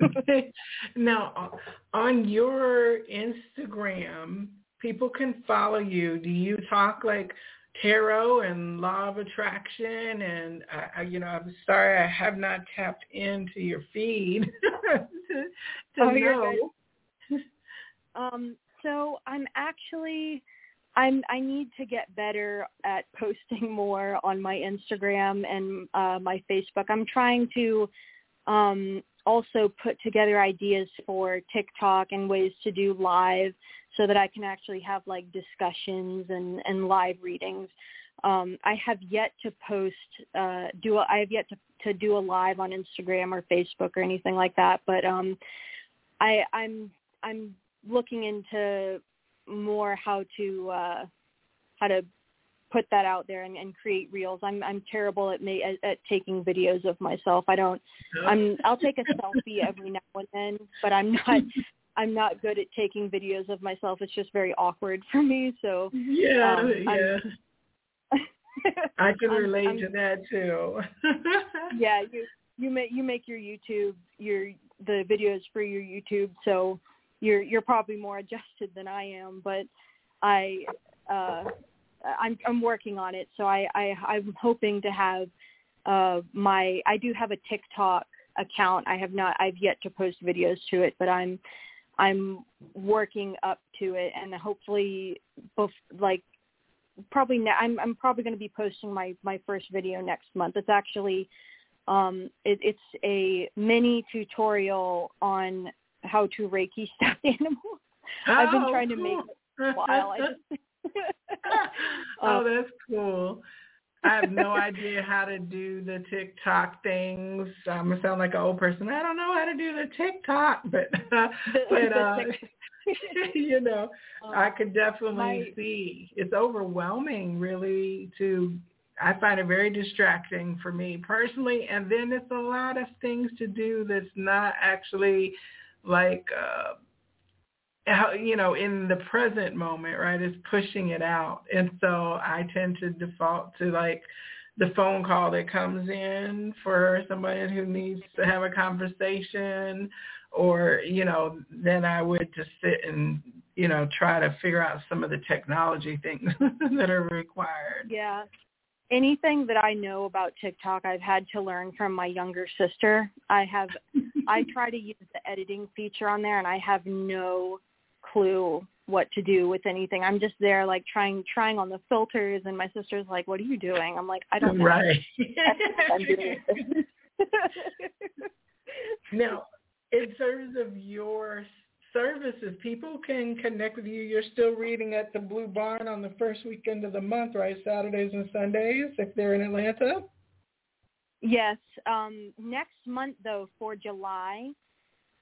now on your Instagram, people can follow you. Do you talk like tarot and law of attraction and I, you know i'm sorry i have not tapped into your feed to, to oh, know um so i'm actually i'm i need to get better at posting more on my instagram and uh my facebook i'm trying to um also put together ideas for tiktok and ways to do live so that I can actually have like discussions and, and live readings. Um, I have yet to post, uh, do a, I have yet to, to do a live on Instagram or Facebook or anything like that. But um, I, I'm I'm looking into more how to uh, how to put that out there and, and create reels. I'm I'm terrible at, ma- at at taking videos of myself. I don't. I'm I'll take a selfie every now and then, but I'm not I'm not good at taking videos of myself. It's just very awkward for me. So yeah, um, yeah. I can relate I'm, to that too. yeah, you you make you make your YouTube your the videos for your YouTube, so you're you're probably more adjusted than I am. But I uh, I'm I'm working on it. So I, I I'm hoping to have uh my I do have a TikTok account. I have not I've yet to post videos to it, but I'm I'm working up to it, and hopefully, both like probably ne- I'm I'm probably going to be posting my my first video next month. It's actually um it, it's a mini tutorial on how to Reiki stuffed animals. Oh, I've been trying cool. to make it for a while. Just, oh, um, that's cool. I have no idea how to do the TikTok things. I'm gonna sound like an old person. I don't know how to do the TikTok, but uh, but uh, you know, um, I could definitely my, see it's overwhelming, really. To I find it very distracting for me personally, and then it's a lot of things to do that's not actually like. uh how you know in the present moment right is pushing it out and so i tend to default to like the phone call that comes in for somebody who needs to have a conversation or you know then i would just sit and you know try to figure out some of the technology things that are required yeah anything that I know about TikTok, I've had to learn from my younger sister. I have, I try to use the editing feature on there, and I have no clue what to do with anything. I'm just there like trying trying on the filters and my sister's like, What are you doing? I'm like, I don't know. Right. now, in terms of your services, people can connect with you. You're still reading at the Blue Barn on the first weekend of the month, right? Saturdays and Sundays if they're in Atlanta? Yes. Um, next month though, for July,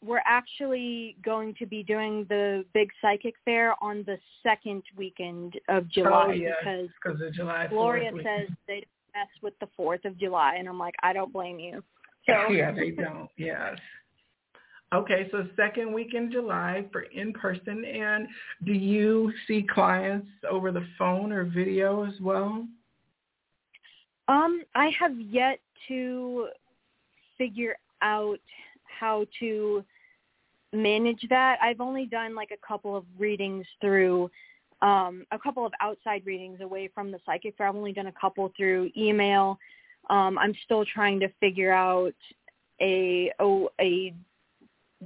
we're actually going to be doing the big psychic fair on the second weekend of July oh, yeah, because because of July. Gloria says they don't mess with the Fourth of July, and I'm like, I don't blame you. So yeah, they don't. Yes. Okay, so second week in July for in person, and do you see clients over the phone or video as well? Um, I have yet to figure out how to manage that. I've only done like a couple of readings through um, a couple of outside readings away from the psychic fair. I've only done a couple through email. Um, I'm still trying to figure out a, a a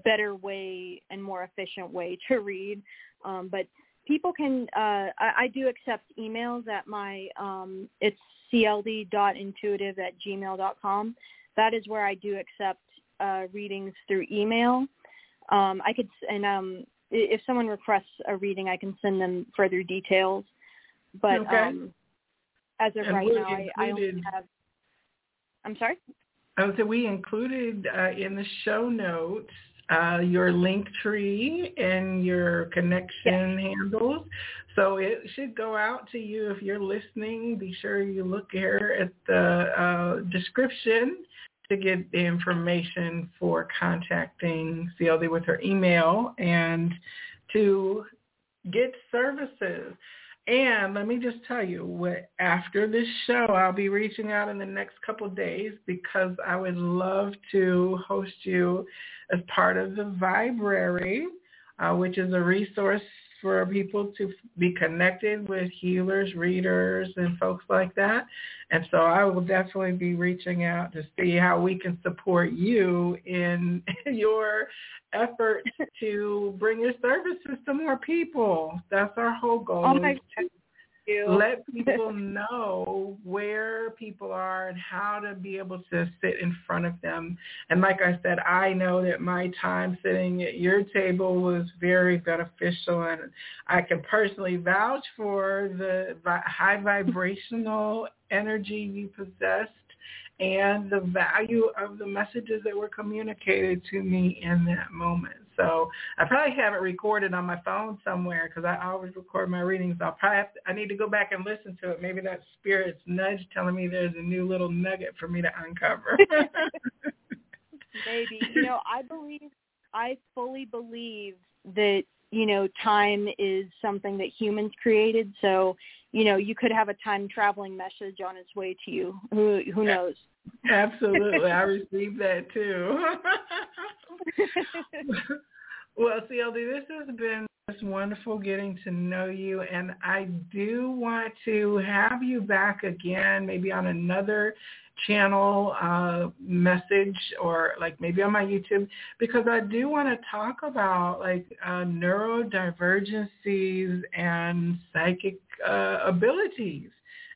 better way and more efficient way to read. Um, but people can uh, I, I do accept emails at my um, it's cieldi.intuitive at gmail.com. That is where I do accept uh, readings through email. Um, I could and um, if someone requests a reading, I can send them further details. But okay. um, as of and right now, I, I only have, I'm sorry. Oh, so we included uh, in the show notes uh, your link tree and your connection handles. So it should go out to you if you're listening. Be sure you look here at the uh, description to get the information for contacting Cieldi with her email and to get services. And let me just tell you, what after this show, I'll be reaching out in the next couple days because I would love to host you as part of the Viberary, uh, which is a resource for people to be connected with healers, readers, and folks like that. And so I will definitely be reaching out to see how we can support you in your efforts to bring your services to more people. That's our whole goal. Oh my. Let people know where people are and how to be able to sit in front of them. And like I said, I know that my time sitting at your table was very beneficial and I can personally vouch for the high vibrational energy you possessed and the value of the messages that were communicated to me in that moment. So I probably have it recorded on my phone somewhere because I always record my readings. I'll probably have to, I need to go back and listen to it. Maybe that spirit's nudge telling me there's a new little nugget for me to uncover. Maybe. You know, I believe, I fully believe that, you know, time is something that humans created. So, you know, you could have a time traveling message on its way to you. Who who knows? Absolutely. I received that too. well, Cieldi, this has been just wonderful getting to know you, and I do want to have you back again, maybe on another channel uh, message or like maybe on my YouTube because I do want to talk about like uh, neurodivergencies and psychic uh, abilities.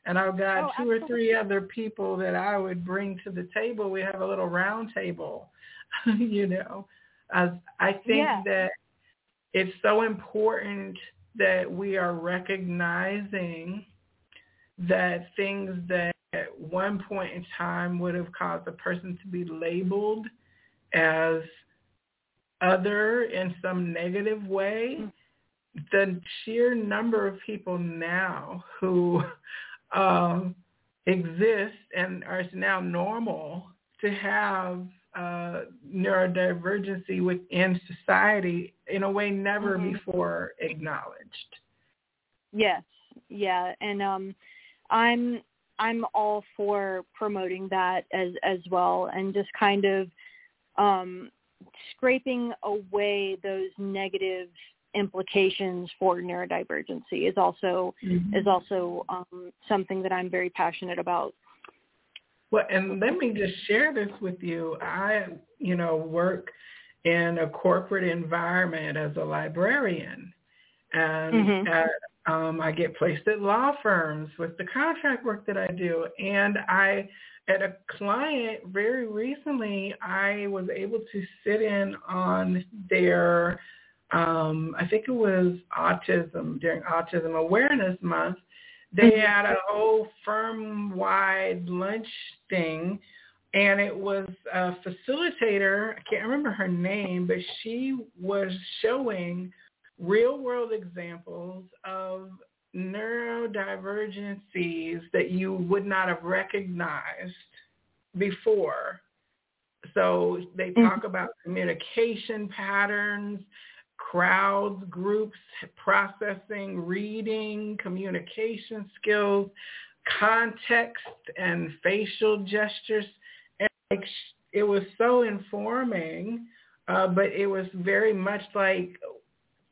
And I've got oh, two or three other people that I would bring to the table. We have a little round table, you know. As I think yeah. that it's so important that we are recognizing that things that at one point in time would have caused a person to be labeled as other in some negative way, mm-hmm. the sheer number of people now who um, exist and are now normal to have uh, neurodivergency within society in a way never mm-hmm. before acknowledged. Yes, yeah, and um, I'm I'm all for promoting that as as well, and just kind of um, scraping away those negative implications for neurodivergency is also mm-hmm. is also um, something that I'm very passionate about. Well, and let me just share this with you. I, you know, work in a corporate environment as a librarian, and mm-hmm. at, um, I get placed at law firms with the contract work that I do, and I at a client very recently, I was able to sit in on their um, I think it was autism during Autism Awareness Month. They had a whole firm-wide lunch thing, and it was a facilitator. I can't remember her name, but she was showing real-world examples of neurodivergencies that you would not have recognized before. So they talk mm-hmm. about communication patterns, crowds, groups, processing, reading, communication skills, context and facial gestures. And it was so informing, uh, but it was very much like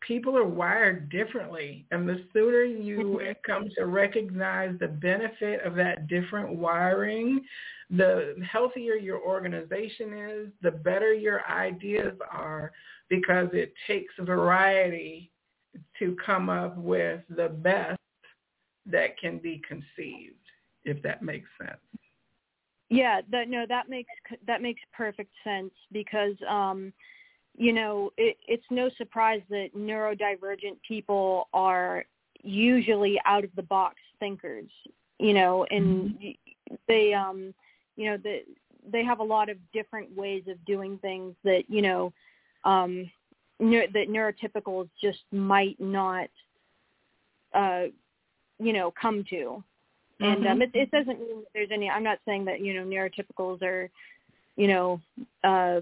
people are wired differently. And the sooner you mm-hmm. come to recognize the benefit of that different wiring, the healthier your organization is, the better your ideas are because it takes variety to come up with the best that can be conceived, if that makes sense. Yeah, that no, that makes that makes perfect sense because um, you know it, it's no surprise that neurodivergent people are usually out of the box thinkers. You know, and mm-hmm. they um, you know the, they have a lot of different ways of doing things that you know um, ne- that neurotypicals just might not, uh, you know, come to. And um, mm-hmm. it, it doesn't mean that there's any. I'm not saying that you know neurotypicals are you know, uh,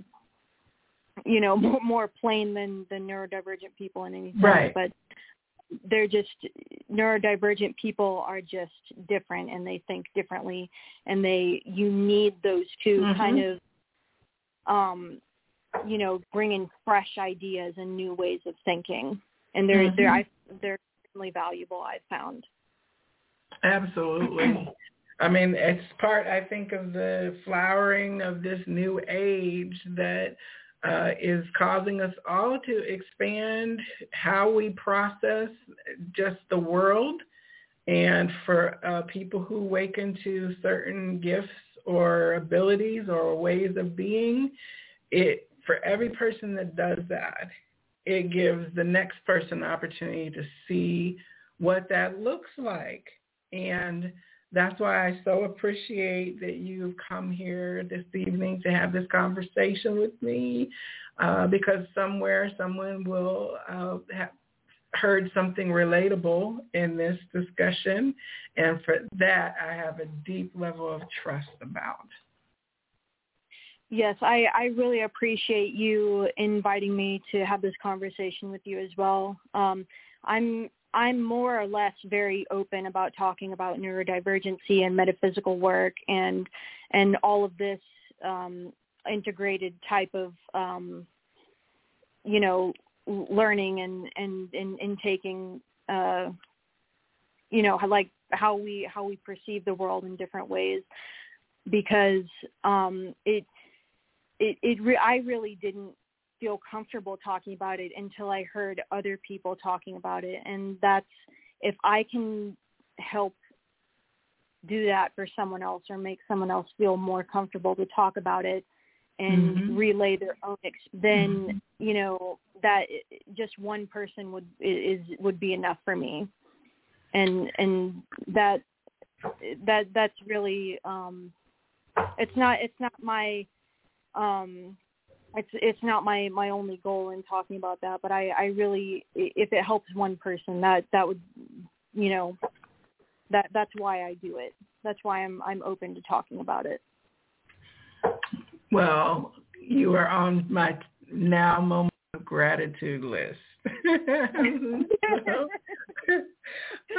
you know, more, more plain than the neurodivergent people in any sense, right. but they're just neurodivergent people are just different and they think differently and they you need those 2 mm-hmm. kind of um you know bring in fresh ideas and new ways of thinking and they're mm-hmm. they're I, they're extremely valuable i've found absolutely I mean, it's part, I think, of the flowering of this new age that uh, is causing us all to expand how we process just the world. And for uh, people who awaken to certain gifts or abilities or ways of being, it for every person that does that, it gives the next person the opportunity to see what that looks like. And that's why I so appreciate that you've come here this evening to have this conversation with me uh, because somewhere someone will uh, have heard something relatable in this discussion. And for that, I have a deep level of trust about. Yes, I, I really appreciate you inviting me to have this conversation with you as well. Um, I'm I'm more or less very open about talking about neurodivergency and metaphysical work and and all of this um, integrated type of um, you know learning and and and, and taking uh, you know like how we how we perceive the world in different ways because um, it it it re- I really didn't feel comfortable talking about it until I heard other people talking about it. And that's if I can help do that for someone else or make someone else feel more comfortable to talk about it and mm-hmm. relay their own ex- then mm-hmm. you know that just one person would is would be enough for me and and that that that's really um it's not it's not my um it's it's not my my only goal in talking about that but i i really if it helps one person that that would you know that that's why i do it. That's why i'm i'm open to talking about it. Well you are on my now moment of gratitude list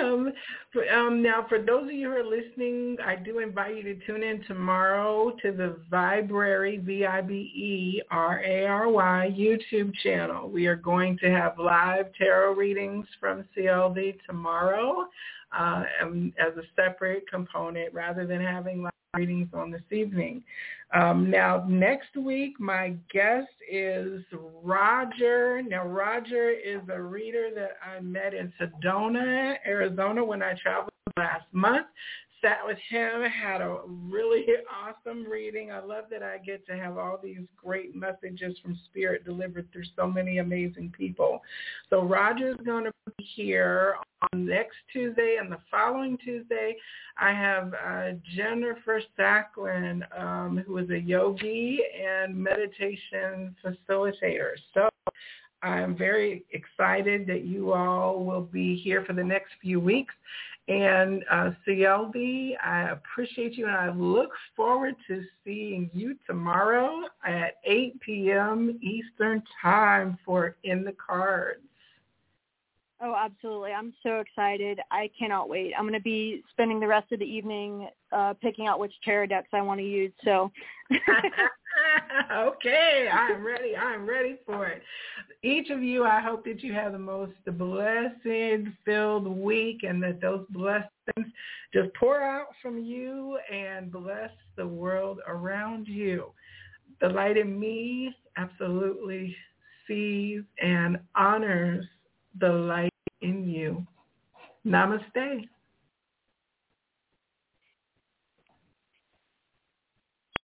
um, for, um, now, for those of you who are listening, I do invite you to tune in tomorrow to the Viberary, V-I-B-E-R-A-R-Y YouTube channel. We are going to have live tarot readings from Cieldi tomorrow uh, as a separate component rather than having live readings on this evening. Um, now, next week, my guest is Roger. Now, Roger is a reader that I met in Sedona, Arizona when I traveled last month sat with him, had a really awesome reading. I love that I get to have all these great messages from Spirit delivered through so many amazing people. So Roger's going to be here on next Tuesday and the following Tuesday. I have uh, Jennifer Sacklin, um, who is a yogi and meditation facilitator. So I'm very excited that you all will be here for the next few weeks. And uh, Cieldi, I appreciate you, and I look forward to seeing you tomorrow at 8 p.m. Eastern Time for In the Cards. Oh, absolutely. I'm so excited. I cannot wait. I'm going to be spending the rest of the evening uh, picking out which tarot decks I want to use. So okay, I'm ready. I'm ready for it. Each of you, I hope that you have the most blessed filled week and that those blessings just pour out from you and bless the world around you. The light in me absolutely sees and honors the light in you. Namaste.